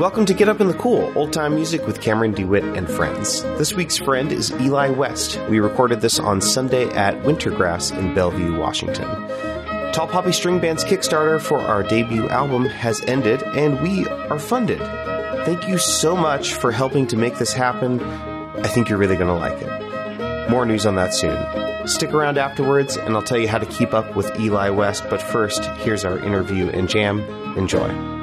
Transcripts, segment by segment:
Welcome to Get Up in the Cool, old time music with Cameron DeWitt and friends. This week's friend is Eli West. We recorded this on Sunday at Wintergrass in Bellevue, Washington. Tall Poppy String Band's Kickstarter for our debut album has ended, and we are funded. Thank you so much for helping to make this happen. I think you're really going to like it. More news on that soon. Stick around afterwards, and I'll tell you how to keep up with Eli West. But first, here's our interview and jam. Enjoy.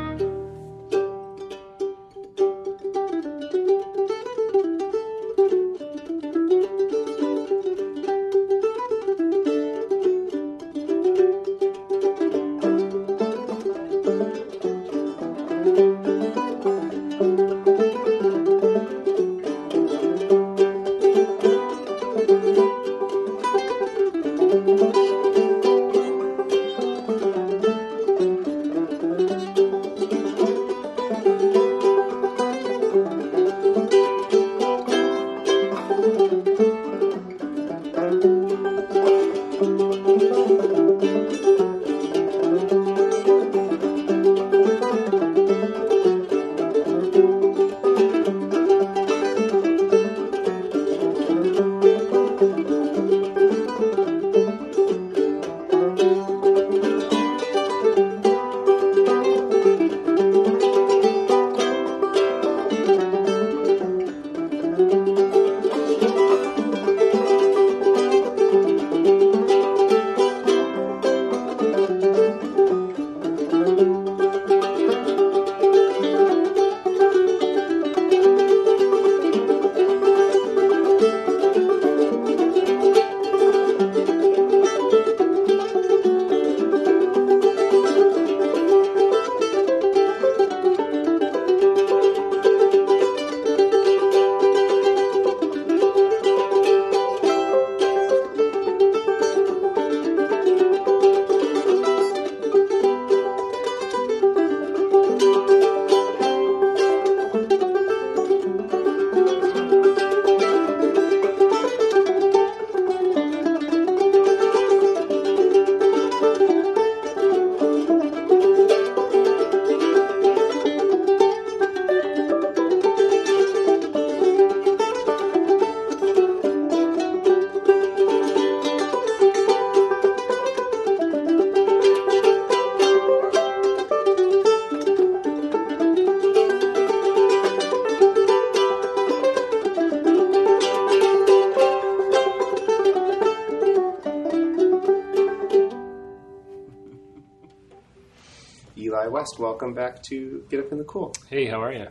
Eli West, welcome back to Get Up in the Cool. Hey, how are you?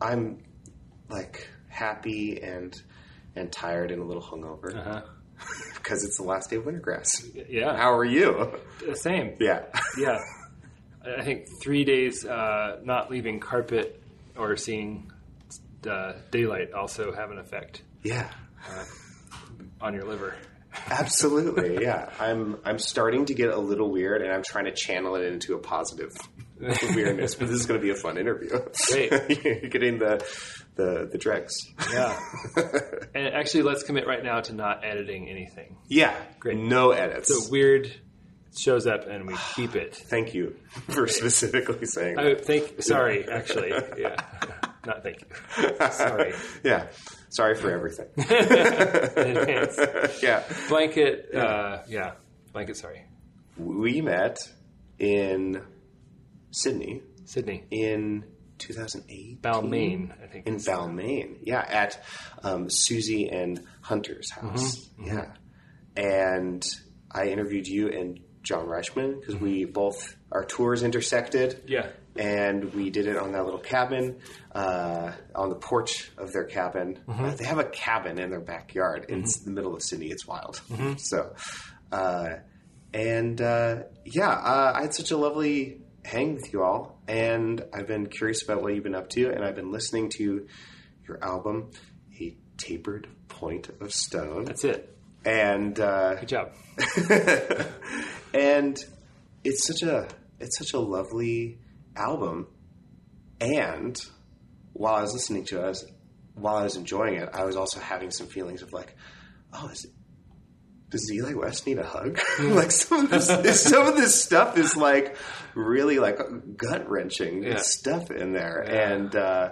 I'm like happy and and tired and a little hungover Uh huh. because it's the last day of Wintergrass. Yeah. How are you? The Same. Yeah. Yeah. I think three days uh, not leaving carpet or seeing uh, daylight also have an effect Yeah. on your liver. Absolutely. Yeah. I'm I'm starting to get a little weird and I'm trying to channel it into a positive weirdness, but this is going to be a fun interview. Great. You're getting the the the dregs. Yeah. and actually, let's commit right now to not editing anything. Yeah. Great. No edits. So weird shows up and we keep it. Thank you for specifically saying that. I think. Sorry, actually. Yeah. Not thank you. Sorry. yeah. Sorry for everything. In advance. yeah. Blanket. Uh, yeah. Blanket. Sorry. We met in Sydney Sydney. in 2008. Balmain, I think. In Balmain. Yeah, at um, Susie and Hunter's house. Mm-hmm. Yeah. And I interviewed you and John Reischman because we both, our tours intersected. Mm-hmm. Yeah. And we did it on that little cabin uh, on the porch of their cabin. Mm-hmm. Uh, they have a cabin in their backyard in s- the middle of Sydney. It's wild. So, uh, and uh, yeah, uh, I had such a lovely hang with you all, and I've been curious about what you've been up to, and I've been listening to your album, A Tapered Point of Stone, That's it. and uh, Good job. and it's such a it's such a lovely album. And while I was listening to it, I was, while I was enjoying it, I was also having some feelings of like, oh, is it, does Eli West need a hug? like some of this, some of this stuff is like really like gut wrenching Yeah. stuff in there, Yeah. and uh,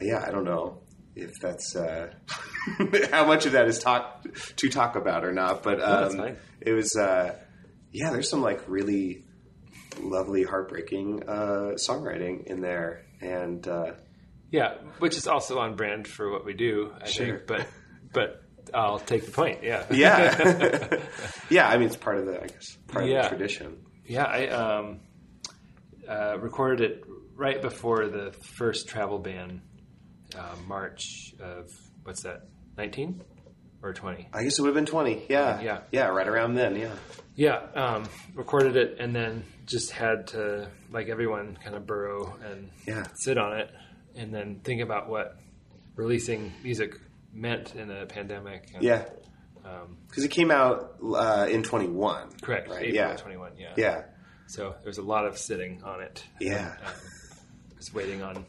yeah, I don't know if that's uh, how much of that is talk to talk about or not, but um, fine. it was uh, yeah. There's some like really lovely, heartbreaking uh, songwriting in there, and uh, Yeah, which is also on brand for what we do, I Sure. think. But but I'll take the point. Yeah. yeah, yeah. I mean, it's part of the I guess part of the tradition. Yeah, I um, uh, recorded it right before the first travel ban, uh, March of what's that, nineteen or twenty? I guess it would have been 20. Yeah. Yeah. Yeah, right around then. Yeah. Yeah, um, recorded it and then just had to, like everyone, kind of burrow and Yeah. sit on it, and then think about what releasing music meant in a pandemic. And, Yeah. um, Because it came out uh, in 21. correct. Right. April yeah. twenty one. Yeah. Yeah. So there's a lot of sitting on it. Yeah. Um, just waiting on,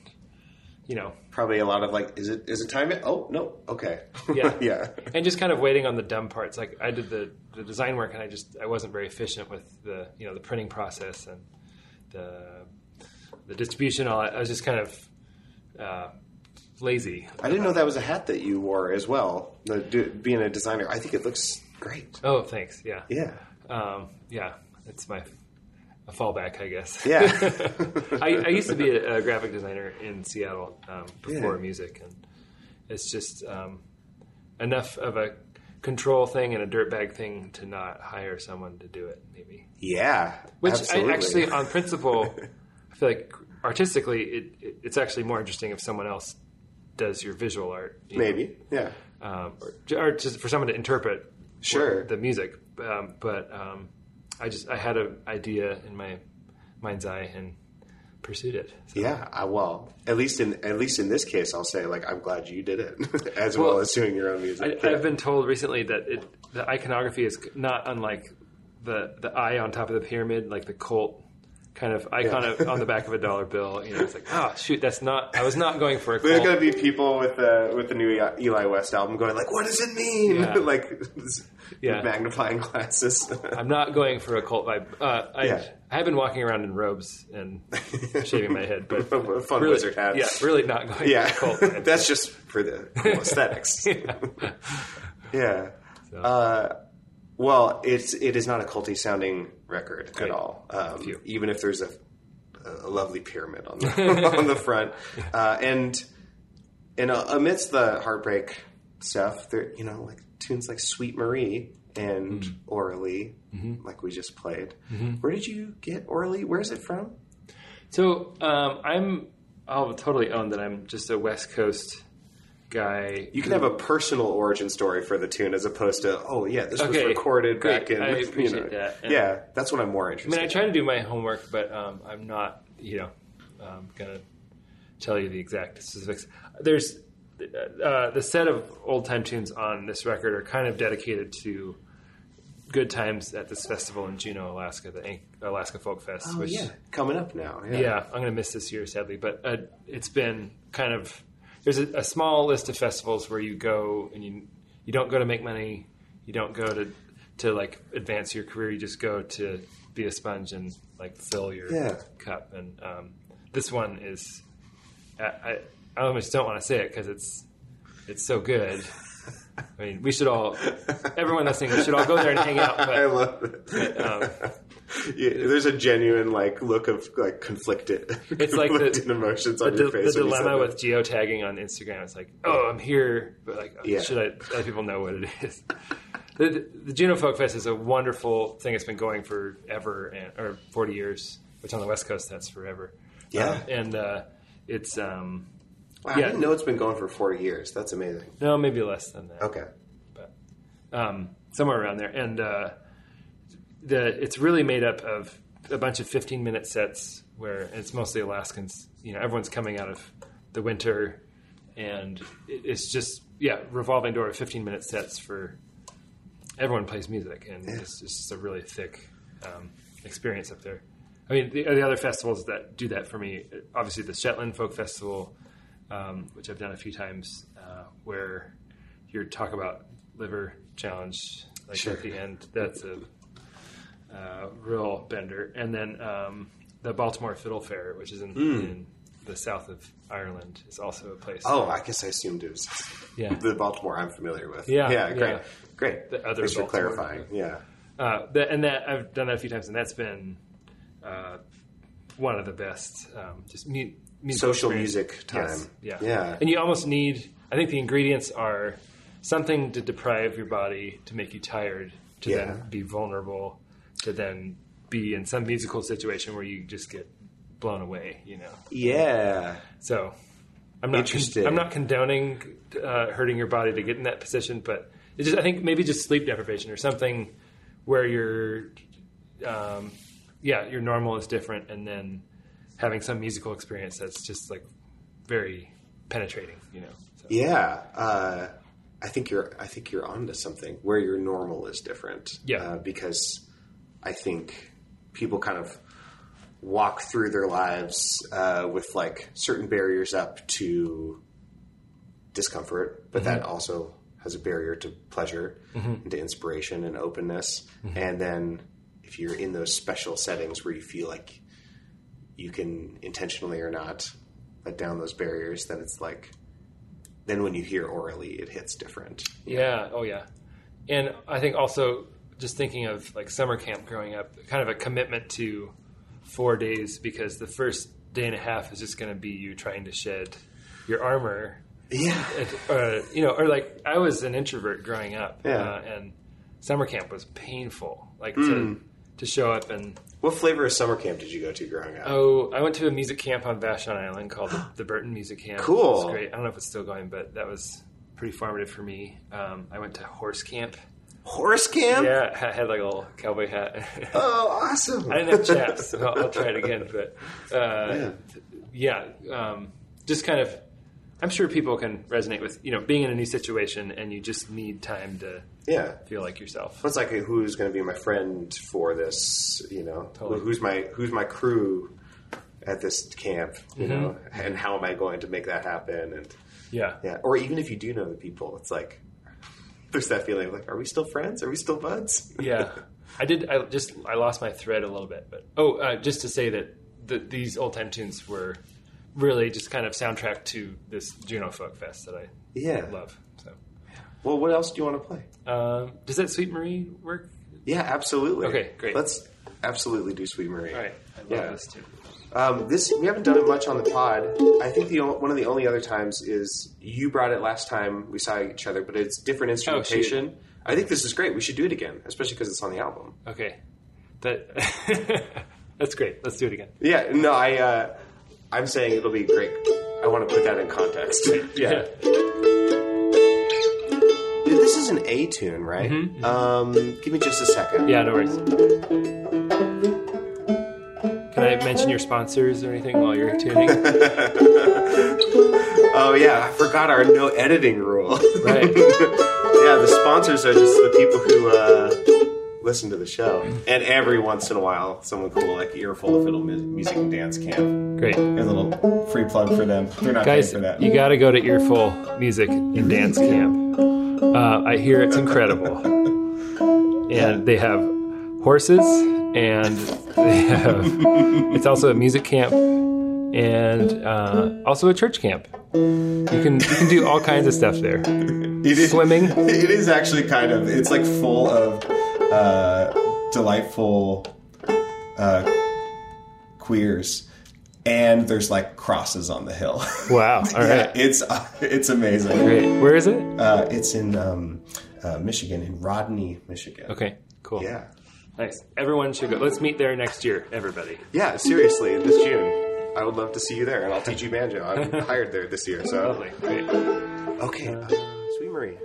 you know, Probably a lot of like, is it is it time yet? Oh, no. Okay. Yeah. yeah. and just kind of waiting on the dumb parts. Like I did the, the design work, and I just I wasn't very efficient with the you know the printing process and the the distribution. All that. I was just kind of uh, lazy. I didn't know that was a hat that you wore as well. The, do, being a designer, I think it looks great. Oh, thanks. Yeah, Yeah. um, yeah. It's my a fallback, I guess. Yeah. I, I used to be a, a graphic designer in Seattle um, before Yeah. music, and it's just um, enough of a control thing and a dirtbag thing to not hire someone to do it. Maybe, Yeah. which absolutely. I actually, on principle, I feel like artistically, it, it, it's actually more interesting if someone else does your visual art. you know, Maybe. Yeah. um, or, or just for someone to interpret Sure. the music. Um, but um, I just I had an idea in my mind's eye and pursued it. So- Yeah, I, well, at least in at least in this case, I'll say like I'm glad you did it, as well, Well, as doing your own music. I, I've been told recently that it, the iconography is not unlike the the eye on top of the pyramid, like the cult kind of icon Yeah. of, on the back of a dollar bill. You know, it's like, oh shoot, that's not. I was not going for a There's cult. gonna be people with the with the new Eli West album going like, "What does it mean?" Yeah. like Yeah. magnifying glasses. I'm not going for a cult vibe. Uh, I, Yeah. I have been walking around in robes and shaving my head, but Fun really, wizard hat. Yeah, really not going yeah, for a cult. that's just for the cool aesthetics. yeah. So. Uh, well, it's it is not a culty sounding record Great. at all. Um, even if there's a, a lovely pyramid on the on the front, uh, and and uh, amidst the heartbreak stuff, there you know like tunes like Sweet Marie and Mm-hmm. Orally, like we just played. Where did you get Orally? Where is it from? So um, I'm I'll totally own that I'm just a West Coast guy. You can have a personal origin story for the tune as opposed to, oh yeah, this was Okay, recorded back in. I you appreciate know. that. And- Yeah, that's what I'm more interested. I mean, I try to do my homework, but um, I'm not, you know, um, gonna tell you the exact specifics. There's uh, the set of old time tunes on this record are kind of dedicated to good times at this festival in Juneau, Alaska, the Alaska Folk Fest. Oh which, yeah, coming up now. Yeah. yeah, I'm going to miss this year sadly, but uh, it's been kind of there's a, a small list of festivals where you go and you you don't go to make money, you don't go to to like advance your career, you just go to be a sponge and like fill your Yeah. cup. And um, this one is I, I, I almost don't want to say it because it's it's so good. I mean, we should all, everyone listening, we should all go there and hang out. I love it. um, yeah, there's a genuine like look of like conflicted, It's like the- emotions the, on your the face. The dilemma with geotagging on Instagram. It's like, oh, I'm here, but like, Yeah. should I let people know what it is? the, the, Juneau Folk Fest is a wonderful thing. It's been going forever, and, or 40 years, which on the West Coast that's forever. Yeah. Um, and uh, it's um, Wow, I didn't know it's been going for 40 years. That's amazing. no, maybe less than that. Okay. um, somewhere around there. And uh, the it's really made up of a bunch of 15 minute sets where it's mostly Alaskans. You know, everyone's coming out of the winter, and it's just yeah, revolving door of 15 minute sets for everyone plays music, and it's just a really thick um, experience up there. I mean, the, the other festivals that do that for me, obviously the Shetland Folk Festival, um, which I've done a few times, uh, where you talk about liver challenge. like Sure. at the end. That's a uh, real bender. And then um, the Baltimore Fiddle Fair, which is in, Hmm. in the south of Ireland, is also a place. Oh, I guess I assumed it was Yeah. the Baltimore I'm familiar with. Yeah, yeah, great, yeah. great. The other Thanks for Baltimore. clarifying. Yeah, Uh, that, and that I've done that a few times, and that's been uh, one of the best. Um, just musical Social experience. music time. Yes, yeah, Yeah. And you almost need. I think the ingredients are something to deprive your body to make you tired, to Yeah. then be vulnerable, to then be in some musical situation where you just get blown away. You know. yeah. So I'm not Interesting. I'm not condoning uh, hurting your body to get in that position, but it's just I think maybe just sleep deprivation or something where your um, yeah your normal is different, and then having some musical experience that's just like very penetrating. You know. So, Yeah, uh, I think you're. I think you're onto something where your normal is different. Yeah. uh, because I think people kind of walk through their lives uh, with like certain barriers up to discomfort, but that also has a barrier to pleasure and to inspiration and openness. And then if you're in those special settings where you feel like you can intentionally or not let down those barriers, then it's like then when you hear orally, it hits different. Yeah. Oh, yeah. And I think also just thinking of like summer camp growing up, kind of a commitment to four days because the first day and a half is just going to be you trying to shed your armor. Yeah, It- uh, you know, or like I was an introvert growing up, Yeah. uh, and summer camp was painful. Like Hmm. to to show up and What flavor of summer camp did you go to growing up? oh, I went to a music camp on Vashon Island called the, the Burton Music Camp. Cool. it was great. I don't know if it's still going, but that was pretty formative for me. Um, I went to horse camp. Horse camp? Yeah, I had like a little cowboy hat. Oh, awesome. I didn't have chaps, so I'll, I'll try it again. But uh, yeah, um, just kind of. I'm sure people can resonate with you know being in a new situation and you just need time to yeah. feel like yourself. It's like who's going to be my friend for this? You know, Totally. who's my who's my crew at this camp? You know, Mm-hmm. and how am I going to make that happen? And Yeah, yeah, or even if you do know the people, it's like there's that feeling of like, are we still friends? Are we still buds? yeah. I did. I just I lost my thread a little bit, but oh, uh, just to say that the, these old time tunes were really just kind of soundtrack to this Juneau Folk Fest that I yeah. love. So, Well, what else do you want to play? um, does that Sweet Marie work? Yeah, absolutely. Okay, great. Let's absolutely do Sweet Marie. All right, I love Yeah. this too. Um, this we haven't done it much on the pod. I think the one of the only other times is you brought it last time we saw each other, but it's different instrumentation. I think this is great. We should do it again, especially because it's on the album. Okay, that that's great. Let's do it again. Yeah, no, I uh, I'm saying it'll be great. I want to put that in context. yeah. This is an A tune, right? Um, give me just a second. Yeah, no worries. Can I mention your sponsors or anything while you're tuning? Oh yeah, I forgot our no editing rule. Right. yeah, the sponsors are just the people who uh, listen to the show, and every once in a while, someone cool like Earful of Fiddle Music and Dance Camp. Great. A little free plug for them. They're not Guys, paying for that. you got to go to Earful Music and Dance Camp. Uh, I hear it's incredible. And they have horses, and they have, it's also a music camp, and uh, also a church camp. You can you can do all kinds of stuff there. It is- Swimming. It is actually kind of. It's like full of uh, delightful uh, queers, and there's like crosses on the hill. Wow. All yeah, right. it's it's amazing. Great. Where is it? Uh, it's in um, uh, Michigan, in Rodney, Michigan. Okay. Cool. Yeah, Nice. Everyone should go. Let's meet there next year. Everybody. yeah. Seriously, this June, I would love to see you there, and I'll teach you banjo. I'm hired there this year, so Lovely. Great. okay. Uh, Sweet Marie.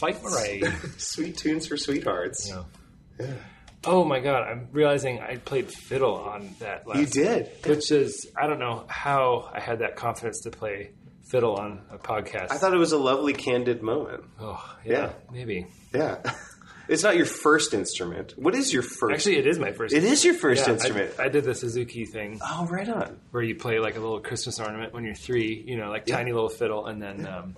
Tunes. Sweet Sweet tunes for sweethearts. Yeah. Oh my god, I'm realizing I played fiddle on that last You did. Which is I don't know how I had that confidence to play fiddle on a podcast. I thought it was a lovely, candid moment. Oh, yeah, Yeah. maybe. Yeah. It's not your first instrument. What is your first? Actually, it is my first. it is your first Yeah, I- instrument. I, did the Suzuki thing oh, right on. where you play like a little Christmas ornament when you're three, you know, like tiny little fiddle, and then um,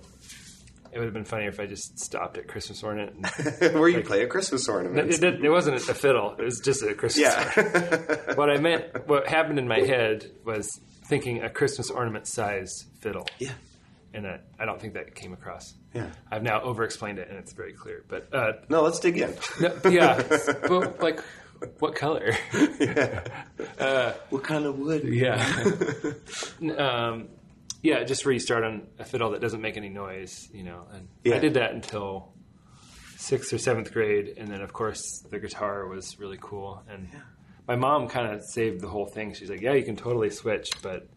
it would have been funnier if I just stopped at Christmas ornament. And, Where you play a Christmas ornament. it, it, it wasn't a fiddle; it was just a Christmas. ornament. yeah. what I meant, what happened in my head was thinking a Christmas ornament size fiddle. yeah. And I, I don't think that came across. Yeah. I've now over explained it and it's very clear. But uh, No, let's dig in. no, yeah, but like, what color? Yeah. What kind of wood? Yeah. um, yeah, just where you start on a fiddle that doesn't make any noise, you know. And Yeah. I did that until sixth or seventh grade, and then of course the guitar was really cool. And my mom kind of saved the whole thing. She's like, "Yeah, you can totally switch, but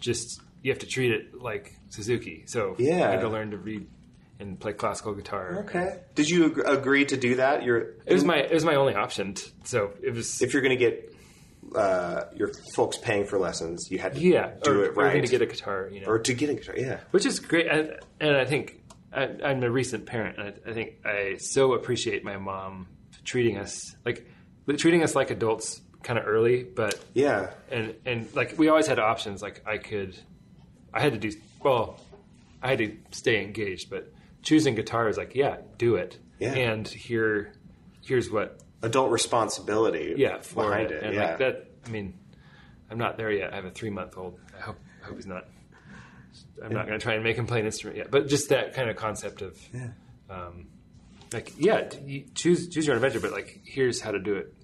just you have to treat it like Suzuki." So Yeah. I had to learn to read and play classical guitar. Okay. Did you ag- agree to do that? You're It was my it was my only option. t- so it was if you're going to get uh, your folks paying for lessons, you had to yeah. do or, it right, to get a guitar, you know. or to get a guitar. Yeah. which is great. And, and I think I, I'm a recent parent, and I, I think I so appreciate my mom treating us like treating us like adults kind of early, but Yeah. and and like we always had options. Like I could, I had to do well, I had to stay engaged, but choosing guitar is like yeah, do it. Yeah. And here, here's what Adult responsibility. yeah for behind it. it. And yeah. like that. I mean, I'm not there yet. I have a three month old. I hope I hope he's not. I'm not going to try and make him play an instrument yet, but just that kind of concept of, Yeah. um, like, yeah, choose choose your own adventure, but like, here's how to do it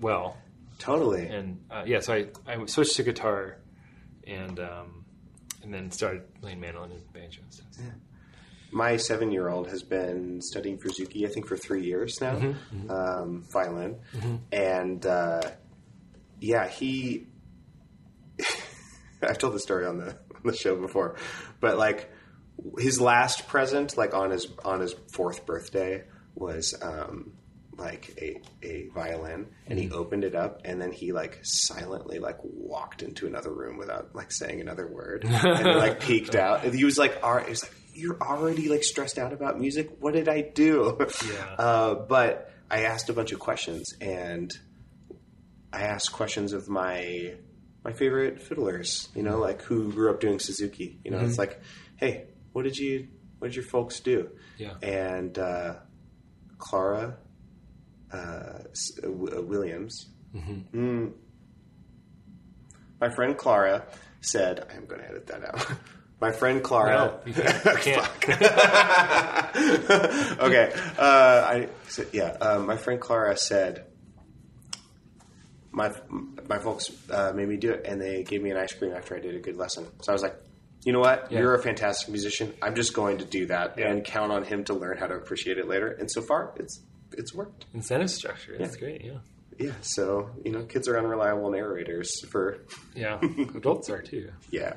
well. Totally. And uh, yeah, so I, I switched to guitar, and um, and then started playing mandolin and banjo and stuff. My seven year old has been studying Suzuki, I think, for three years now, Mm-hmm, Um, violin. And uh, yeah, he. I've told the story on the, on the show before, but like his last present, like on his on his fourth birthday, was um, like a, a violin, and he opened it up, and then he like silently like walked into another room without like saying another word, and like peeked out. And he was like, "All right," he was like, "You're already like stressed out about music. What did I do?" Yeah. Uh, but I asked a bunch of questions, and I asked questions of my my favorite fiddlers. You know, like who grew up doing Suzuki. You know, it's like, hey, what did you what did your folks do? Yeah. And uh, Clara uh, Williams. Mm. My friend Clara said, "I'm going to edit that out." My friend Clara. No, you can't. okay. Uh, I so, yeah. Uh, my friend Clara said, "My my folks uh, made me do it, and they gave me an ice cream after I did a good lesson." So I was like, "You know what? Yeah. You're a fantastic musician. I'm just going to do that Yeah. and count on him to learn how to appreciate it later." And so far, it's it's worked. Incentive structure. That's great. Yeah. Yeah. So you know, kids are unreliable narrators for Yeah. Adults are too. yeah.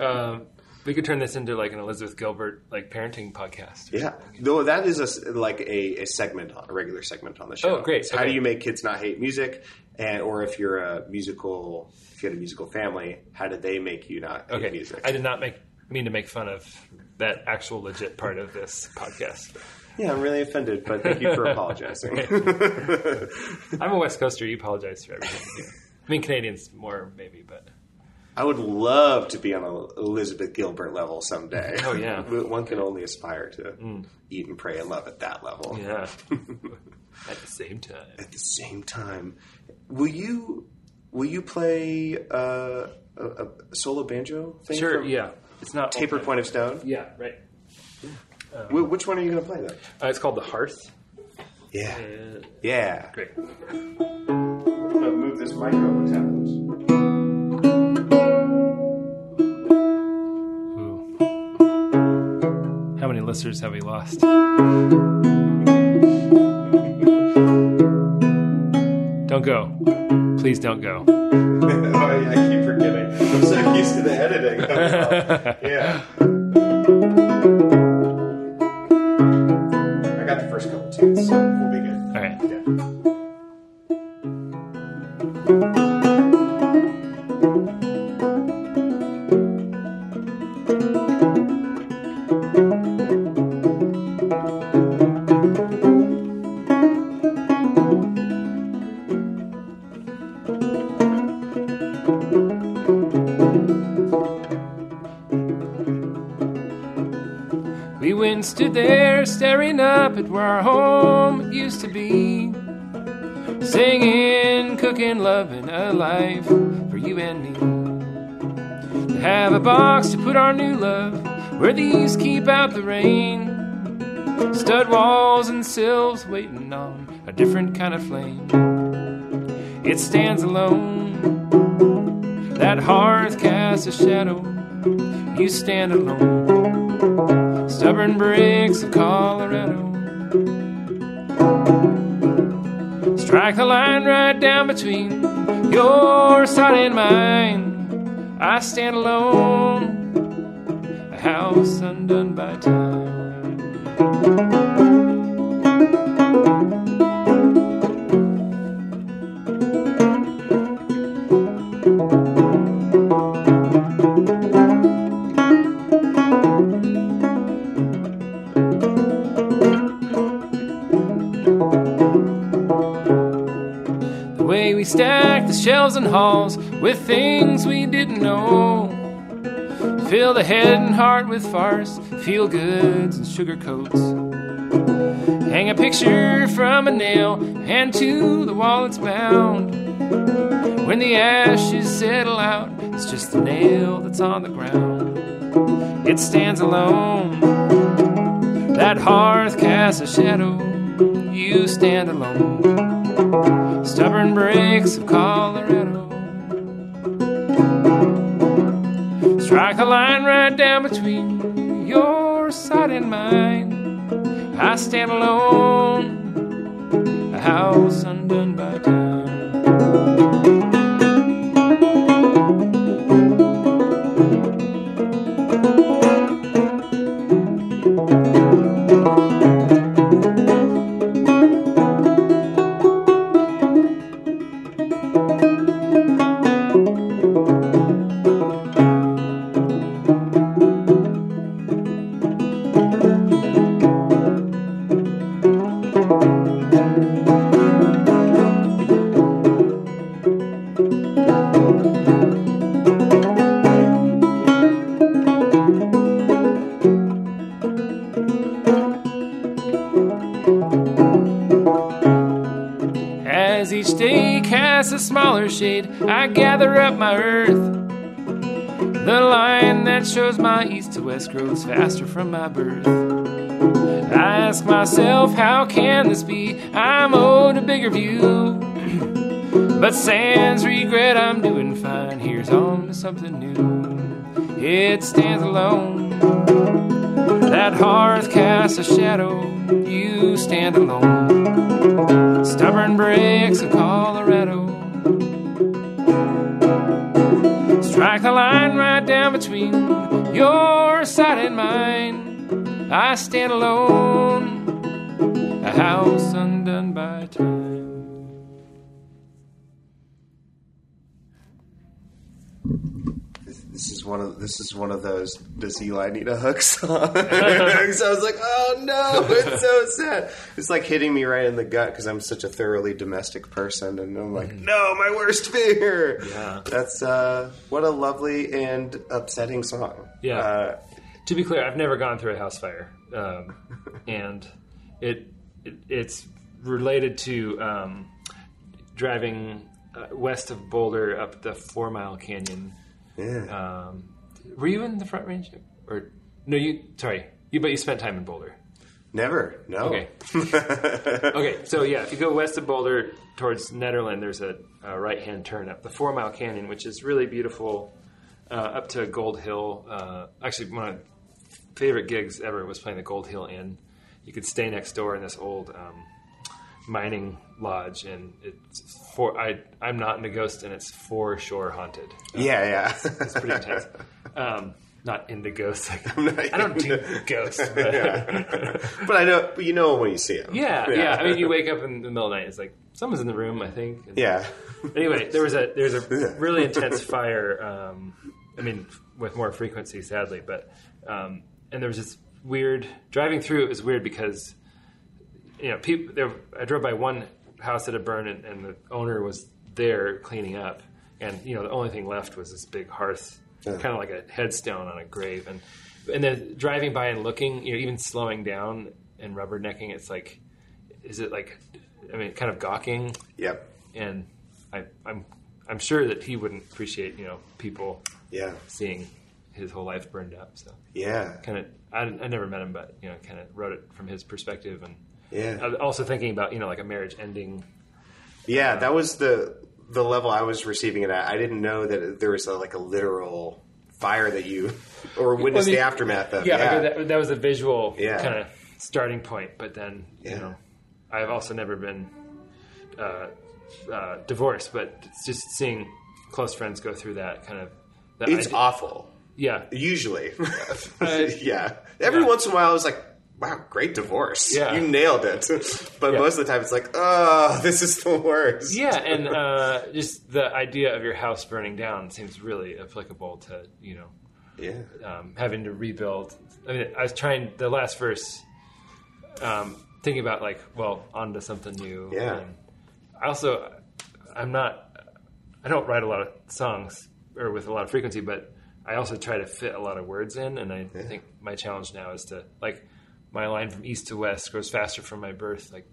Um, we could turn this into like an Elizabeth Gilbert like parenting podcast. Yeah, though that is a like a, a segment, a regular segment on the show. Oh, great. It's How Okay. do you make kids not hate music? And or if you're a musical, if you had a musical family, how did they make you not hate Okay. music? I did not make mean to make fun of that actual legit part of this podcast. yeah, I'm really offended, but thank you for apologizing. I'm a West Coaster. You apologize for everything. I mean, Canadians more maybe, but I would love to be on a Elizabeth Gilbert level someday. Oh, yeah. Mm. one can only aspire to eat and pray and love at that level. yeah. At the same time, At the same time, will you will you play uh, a, a solo banjo thing? sure. Yeah, it's not Taper. Point of Stone. Yeah, right. Wh- which one are you going to play then? Uh, it's called the Hearth. Yeah, Uh, yeah. great. Move this micro. Listeners have we lost? Don't go. Please don't go. oh, yeah, I keep forgetting. I'm so used to the editing. yeah. Where our home used to be. Singing, cooking, loving a life for you and me. To have a box to put our new love where these keep out the rain. Stud walls and sills waiting on a different kind of flame. It stands alone. That hearth casts a shadow. You stand alone. Stubborn bricks of Colorado. Strike the line right down between your side and mine. I stand alone, a house undone by time. Stack the shelves and halls with things we didn't know. Fill the head and heart with farce, feel goods and sugar coats. Hang a picture from a nail and to the wall it's bound. When the ashes settle out, it's just the nail that's on the ground. It stands alone. That hearth casts a shadow. You stand alone. Stubborn bricks of Colorado. Strike a line right down between your side and mine. I stand alone, a house undone by time. Day casts a smaller shade, I gather up my earth. The line that shows my east to west grows faster from my birth. I ask myself, how can this be? I'm owed a bigger view. But sans regret, I'm doing fine. Here's on to something new. It stands alone. That hearth casts a shadow. You stand alone. Stubborn bricks of Colorado. I stand alone, a house undone by time. This is one of this is one of those. Does Eli need a hook song? so I was like, oh no, it's so sad. It's like hitting me right in the gut because I'm such a thoroughly domestic person, and I'm like, no, my worst fear. Yeah. that's uh, what a lovely and upsetting song. Yeah. uh, To be clear, I've never gone through a house fire, um, and it, it it's related to um, driving uh, west of Boulder up the Four Mile Canyon. yeah. Um, were you in the Front Range, or no? You sorry, you but you spent time in Boulder. Never. No. Okay. okay, so yeah, if you go west of Boulder towards Nederland, there's a, a right hand turn up the Four Mile Canyon, which is really beautiful, uh, up to Gold Hill. Uh, actually, one of favorite gigs ever was playing the Gold Hill Inn. You could stay next door in this old um, mining lodge, and it's for I I'm not in into ghost, and it's for sure haunted. Yeah, yeah. It's pretty intense. Um, not into ghosts. Like, not- I don't do ghosts, but but I know, but you know when you see him. Yeah, yeah, I mean, you wake up in the middle of the night. It's like someone's in the room. I think. And yeah. Anyway, there was a there's a really intense fire. Um, I mean, with more frequency, sadly, but um, and there was this weird driving through. It was weird because you know people. There, I drove by one house that had burned, and, and the owner was there cleaning up, and you know the only thing left was this big hearth, Yeah. kind of like a headstone on a grave, and and then driving by and looking, you know, even slowing down and rubbernecking, it's like, is it like, I mean, kind of gawking, Yep. and I, I'm I'm sure that he wouldn't appreciate you know people Yeah. seeing his whole life burned up. So Yeah. kind of, I, I never met him, but you know, kind of wrote it from his perspective, and Yeah. Also thinking about you know like a marriage ending. Yeah, that was the the level I was receiving it at. I didn't know that there was a, like a literal fire that you or witnessed Well, the mean, aftermath of. Yeah, Yeah, that, that was a visual Yeah. kind of starting point, but then Yeah. you know, I've also never been uh, uh, divorced, but it's just seeing close friends go through that kind of. That it's idea- awful. Yeah, Usually, yeah. Every yeah. once in a while, I was like, "Wow, great divorce! Yeah. you nailed it." but Yeah. most of the time, it's like, "Oh, this is the worst." yeah, and uh, just the idea of your house burning down seems really applicable to you know yeah, um, having to rebuild. I mean, I was trying the last verse, um, thinking about like, well, on to something new. Yeah. And I also, I'm not, I don't write a lot of songs or with a lot of frequency, but I also try to fit a lot of words in. And I think my challenge now is to like my line from east to west grows faster from my birth. Like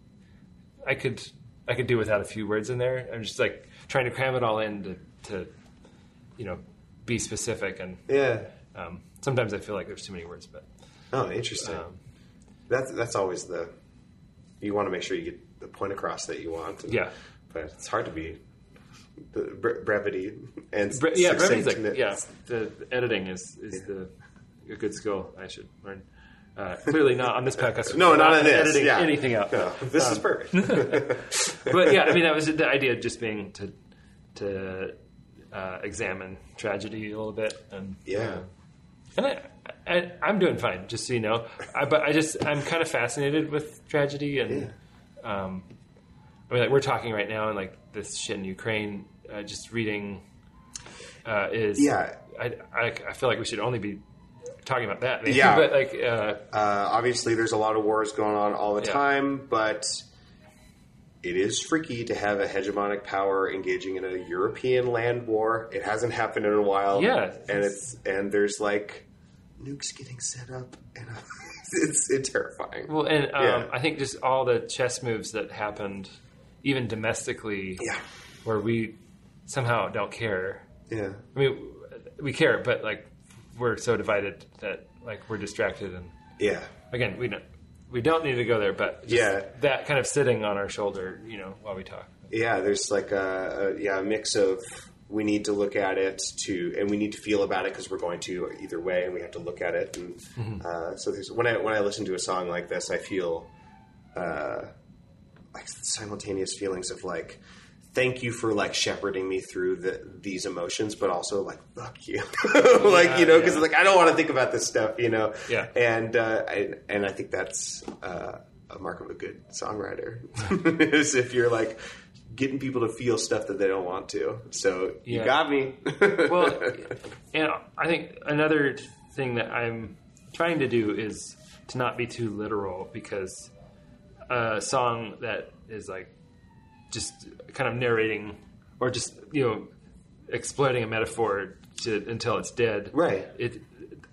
I could, I could do without a few words in there. I'm just like trying to cram it all in to, to you know, be specific and yeah. um, sometimes I feel like there's too many words, but Oh, interesting. um, that's that's always the. You want to make sure you get the point across that you want. and- yeah, but it's hard to be the bre- brevity and Bre- yeah, brevity's like, yeah. The, editing is is the a good skill I should learn. Uh, clearly not on this podcast. No, We're not on this. Editing yeah. anything out. No, this is perfect. but yeah, I mean that was the idea of just being to to uh, examine tragedy a little bit and Yeah. and I, I, I'm doing fine, just so you know. I, but I just I'm kind of fascinated with tragedy, and um, I mean, like we're talking right now, and like this shit in Ukraine. Uh, just reading uh, is Yeah. I, I I feel like we should only be talking about that. maybe, Yeah. but like uh, Uh, obviously, there's a lot of wars going on all the Yeah. time, but it is freaky to have a hegemonic power engaging in a European land war. It hasn't happened in a while. Yeah. and it's and there's like nukes getting set up, and it's it's terrifying. well, and um, Yeah. I think just all the chess moves that happened, even domestically, Yeah, where we somehow don't care. yeah, I mean, we care, but like we're so divided that like we're distracted, and yeah. again, we don't we don't need to go there, but just Yeah. that kind of sitting on our shoulder, you know, while we talk. Yeah, there's like a, a yeah a mix of we need to look at it to and we need to feel about it because we're going to either way, and we have to look at it. And Mm-hmm. uh, so there's when I when I listen to a song like this, I feel uh, like simultaneous feelings of like. Thank you for like shepherding me through the, these emotions, but also like fuck you, like you know, because yeah. like I don't want to think about this stuff, you know. Yeah. and uh, I, and I think that's uh, a mark of a good songwriter is if you're like getting people to feel stuff that they don't want to. So you got me. Well, and I think another thing that I'm trying to do is to not be too literal because a song that is like just kind of narrating or just you know exploiting a metaphor to, until it's dead. Right. It.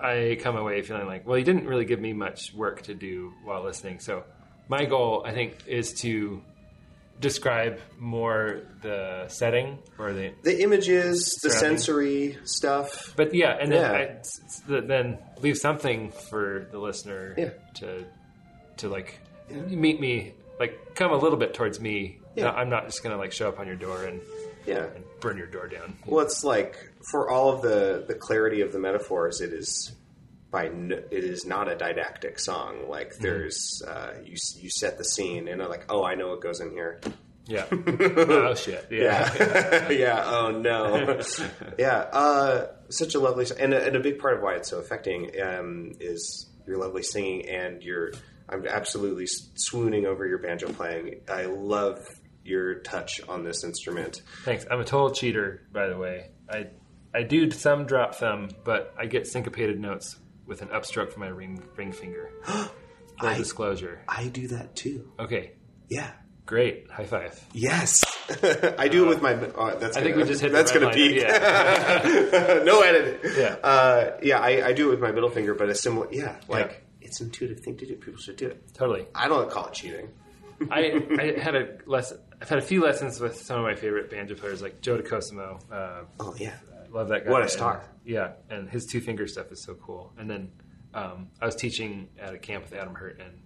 I come away feeling like, well, you didn't really give me much work to do while listening. So my goal, I think, is to describe more the setting or the the images, the sensory stuff. but yeah, and then Yeah. I, s- s- th- then leave something for the listener Yeah. to to like meet me, like come a little bit towards me. Yeah. I'm not just gonna like show up on your door and, Yeah. and burn your door down. Well, it's like for all of the the clarity of the metaphors, it is by n- it is not a didactic song. Like Mm-hmm. there's uh, you you set the scene and I'm like, oh, I know what goes in here. Yeah. oh shit. Yeah. Yeah. yeah. Oh no. yeah. Uh, such a lovely, and a, and a big part of why it's so affecting um, is your lovely singing and your. I'm absolutely swooning over your banjo playing. I love your touch on this instrument. Thanks. I'm a total cheater, by the way. I I do some drop thumb, but I get syncopated notes with an upstroke from my ring ring finger. Full I- disclosure. I do that too. Okay. Yeah. Great. High five. Yes, I do it with my. Oh, that's I gonna, think we just hit That's gonna line. peak. Yeah. no editing. Yeah. uh, yeah. I, I do it with my middle finger, but a similar. Yeah, like Yeah. It's an intuitive thing to do. People should do it. Totally. I don't call it cheating. I, I had a lesson. I've had a few lessons with some of my favorite banjo players, like Joe DeCosimo. Uh, Oh yeah. I love that guy. What a star. And, yeah, and his two finger stuff is so cool. And then um, I was teaching at a camp with Adam Hurt, and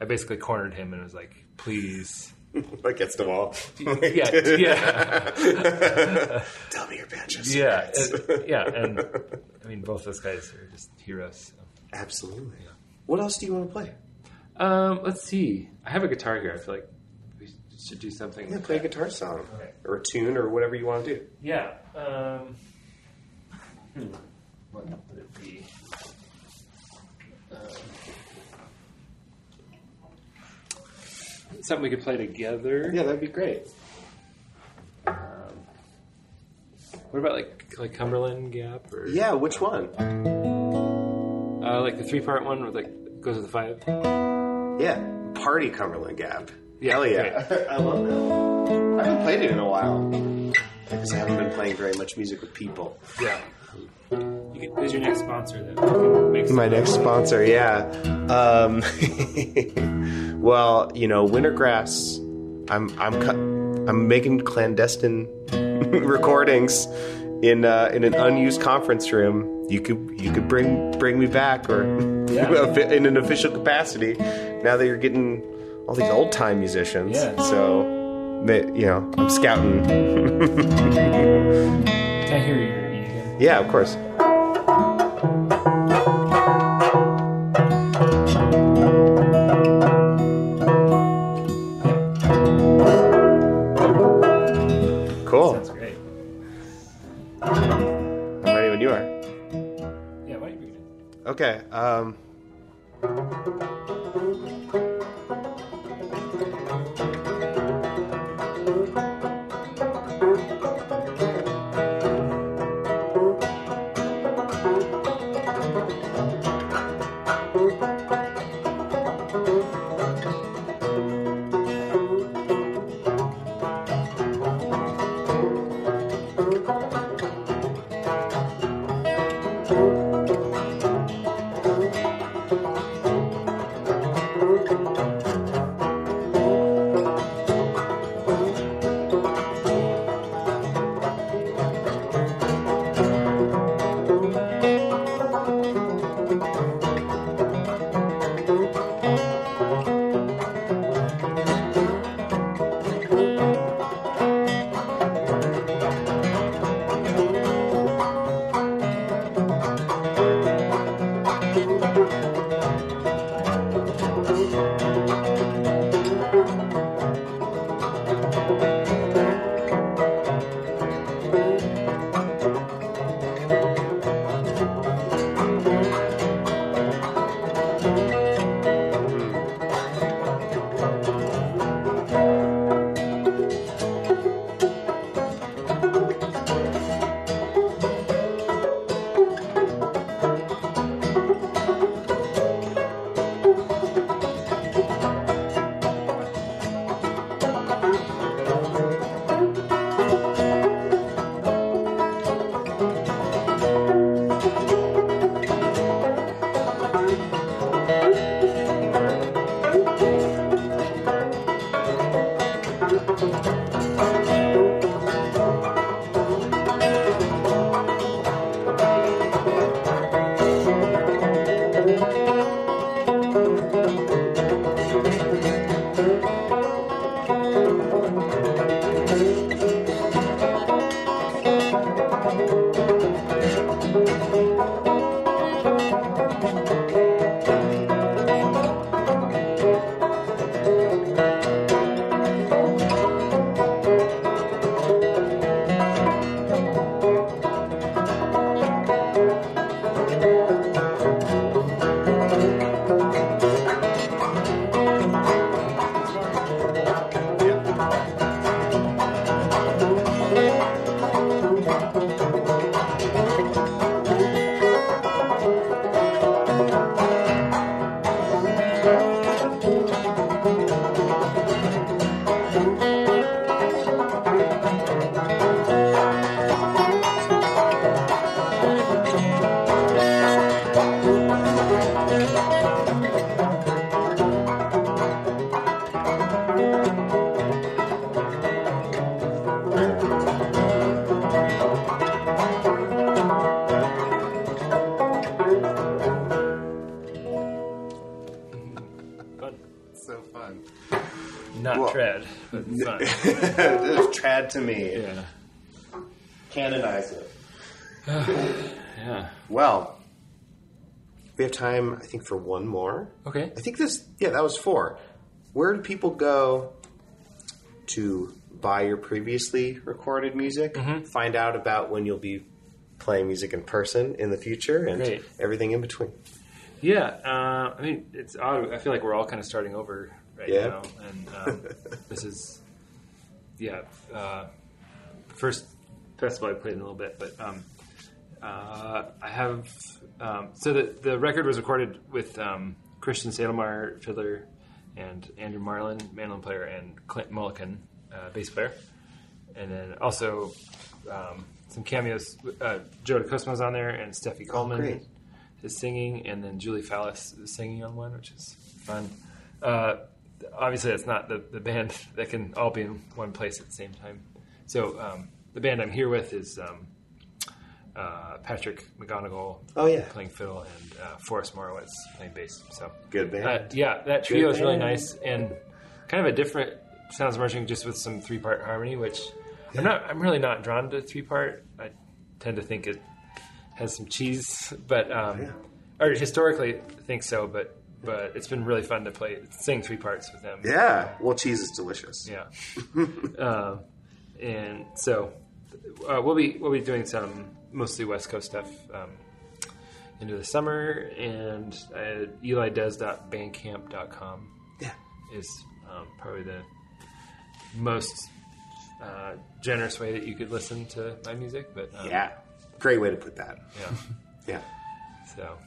I basically cornered him and was like, "Please, Against them all. yeah, yeah, Tell me your banjos. yeah, and, yeah." And I mean, both those guys are just heroes. so. Absolutely. What else do you want to play? Um, let's see. I have a guitar here. I feel like we should do something. Yeah, play a guitar song Okay. or a tune or whatever you want to do. Yeah. Um, hmm. What would it be? Um, something we could play together. Yeah, that'd be great. Um, what about like like Cumberland Gap or Yeah, which one? Uh, like the three part one with like goes with the five? Yeah, Party Cumberland Gap. Yeah, Hell yeah. I love that. I haven't played it in a while. Because I haven't been playing very much music with people. Yeah. You can, who's your next sponsor that we can make some- My next sponsor, yeah. Um, well, you know, Wintergrass. I'm I'm cu- I'm making clandestine recordings in uh, in an unused conference room. You could you could bring bring me back or Yeah. in an official capacity. Now that you're getting all these old time musicians, Yeah. so you know, I'm scouting. Can I hear your E yeah, of course. Um, To me. yeah, Canonize it. yeah. Well, we have time, I think, for one more. Okay. I think this, yeah, that was four. Where do people go to buy your previously recorded music, Mm-hmm. find out about when you'll be playing music in person in the future, and Great. everything in between? Yeah, uh, I mean, it's odd. I feel like we're all kind of starting over right Yeah. now, and um, this is, yeah, uh, first festival I played in a little bit, but um, uh, I have. Um, so the the record was recorded with um, Christian Sedelmyer, fiddler, and Andrew Marlin, mandolin player, and Clint Mullican, uh, bass player, and then also um, some cameos. Uh, Joe DeCosimo's on there, and Steffi Coleman great. is singing, and then Julie Fallis is singing on one, which is fun. Obviously, it's not the, the band that can all be in one place at the same time. So um, the band I'm here with is um, uh, Patrick McGonigal Oh, yeah. playing fiddle and uh, Forrest Morowitz playing bass. So Good band. uh, yeah, that trio is really nice and kind of a different sounds merging just with some three part harmony, which I'm not. I'm really not drawn to three part. I tend to think it has some cheese, but um, Yeah. or historically think so. But but it's been really fun to play sing three parts with them. yeah, well, cheese is delicious. Yeah. um, and so uh, we'll be we'll be doing some mostly West Coast stuff um, into the summer, and uh, elides.bandcamp.com Yeah. is um, probably the most uh, generous way that you could listen to my music. But um, Yeah. Great way to put that. yeah. Yeah. So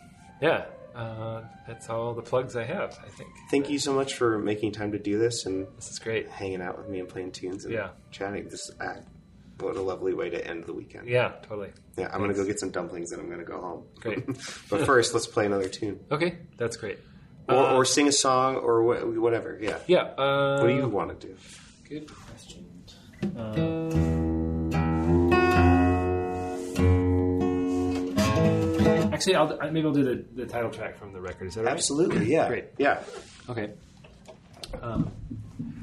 yeah, uh, that's all the plugs I have. I think. Thank you so much for making time to do this and This is great. hanging out with me and playing tunes and Yeah. chatting. This uh, what a lovely way to end the weekend. Yeah, totally. Yeah, I'm gonna go get some dumplings and I'm gonna go home. Great. but first, let's play another tune, Okay, that's great. or, Uh, or sing a song, or wha- whatever. Yeah. Yeah. Uh, What do you want to do? Good question. Actually, I'll, maybe I'll do the, the title track from the record. Is that right? Absolutely. Yeah. Great. Yeah. Okay. Um,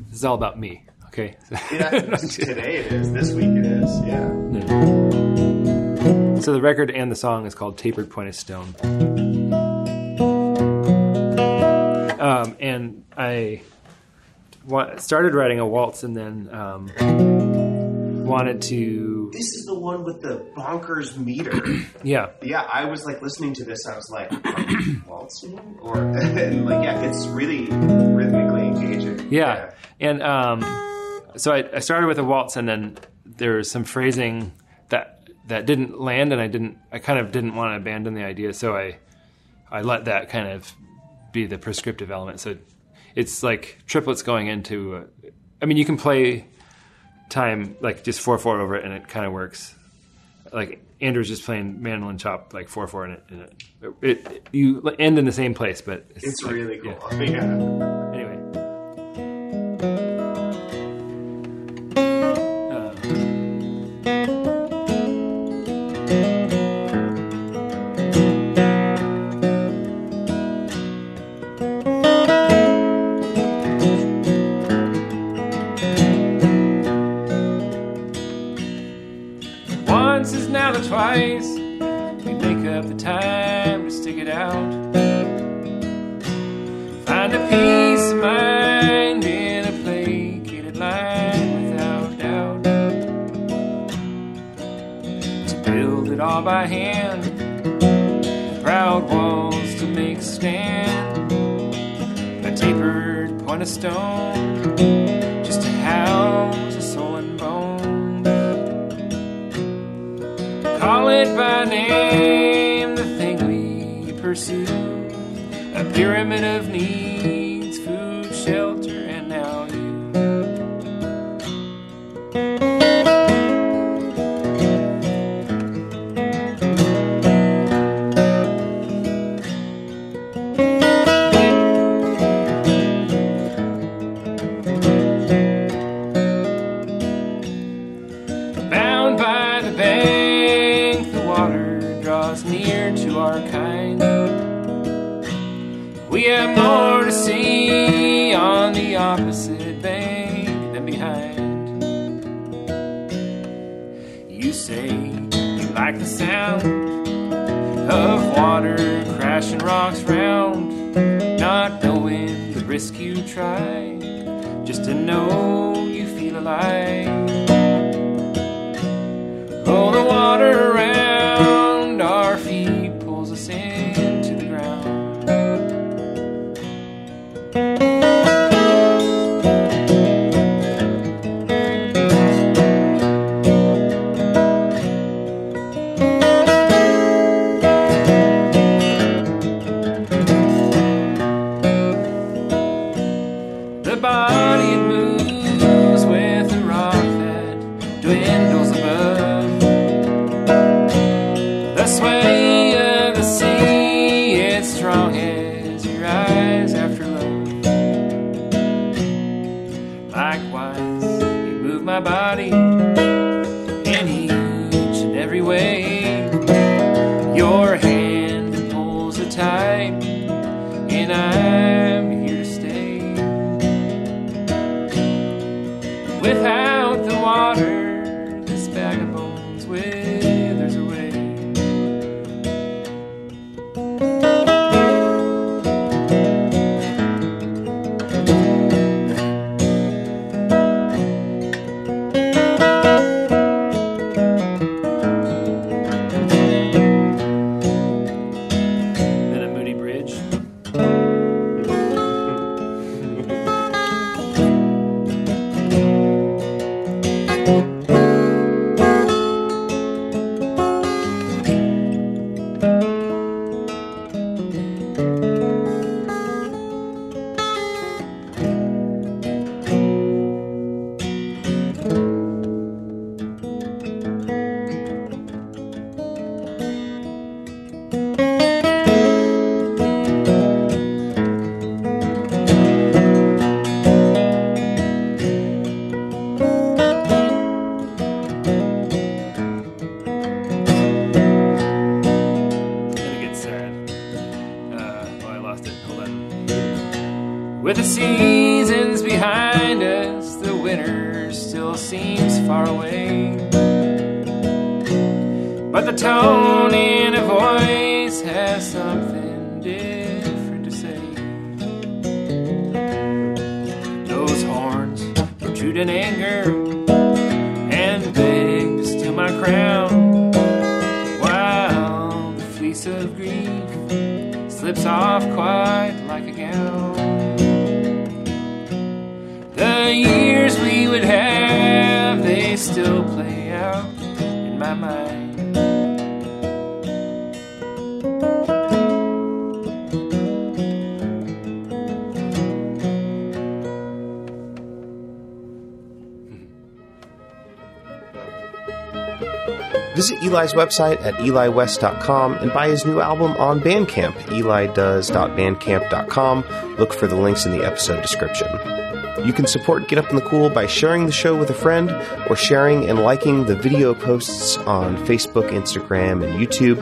this is all about me. Okay. Yeah. Today it is. This week it is. Yeah. so the record and the song is called "Tapered Point of Stone," um, and I started writing a waltz and then um, wanted to, This is the one with the bonkers meter. yeah, yeah, I was like listening to this. I was like, waltzing, or and like yeah, it's really rhythmically engaging. Yeah, and um, so I, I started with a waltz, and then there was some phrasing that that didn't land, and I didn't, I kind of didn't want to abandon the idea, so I I let that kind of be the prescriptive element. So it's like triplets going into. A, I mean, you can play time like just four four over it, and it kind of works. Like Andrew's just playing mandolin chop like four four, in it, and it, it you end in the same place, but It's like- really cool. yeah. Yeah. the bank, the water draws near to our kind. We have more to see on the opposite bank than behind. You say you like the sound of water crashing rocks round, not knowing the risk you try, just to know you feel alive. Oh, the water around in anger and beg to steal my crown while the fleece of grief slips off quite like a gown. The years we would have, they still play out in my mind. Visit Eli's website at eliwest.com and buy his new album on Bandcamp, elidoes.bandcamp.com. Look for the links in the episode description. You can support Get Up in the Cool by sharing the show with a friend or sharing and liking the video posts on Facebook, Instagram, and YouTube.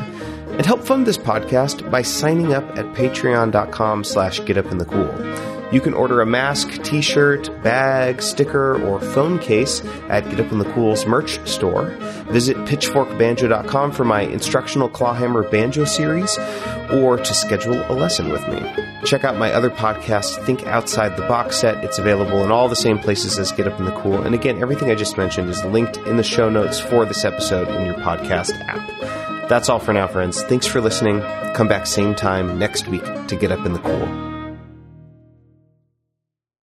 And help fund this podcast by signing up at patreon.com slash getupinthecool. You can order a mask, t-shirt, bag, sticker, or phone case at Get Up in the Cool's merch store. Visit pitchforkbanjo.com for my instructional clawhammer banjo series or to schedule a lesson with me. Check out my other podcast, Think Outside the Box Set. It's available in all the same places as Get Up in the Cool. And again, everything I just mentioned is linked in the show notes for this episode in your podcast app. That's all for now, friends. Thanks for listening. Come back same time next week to Get Up in the Cool.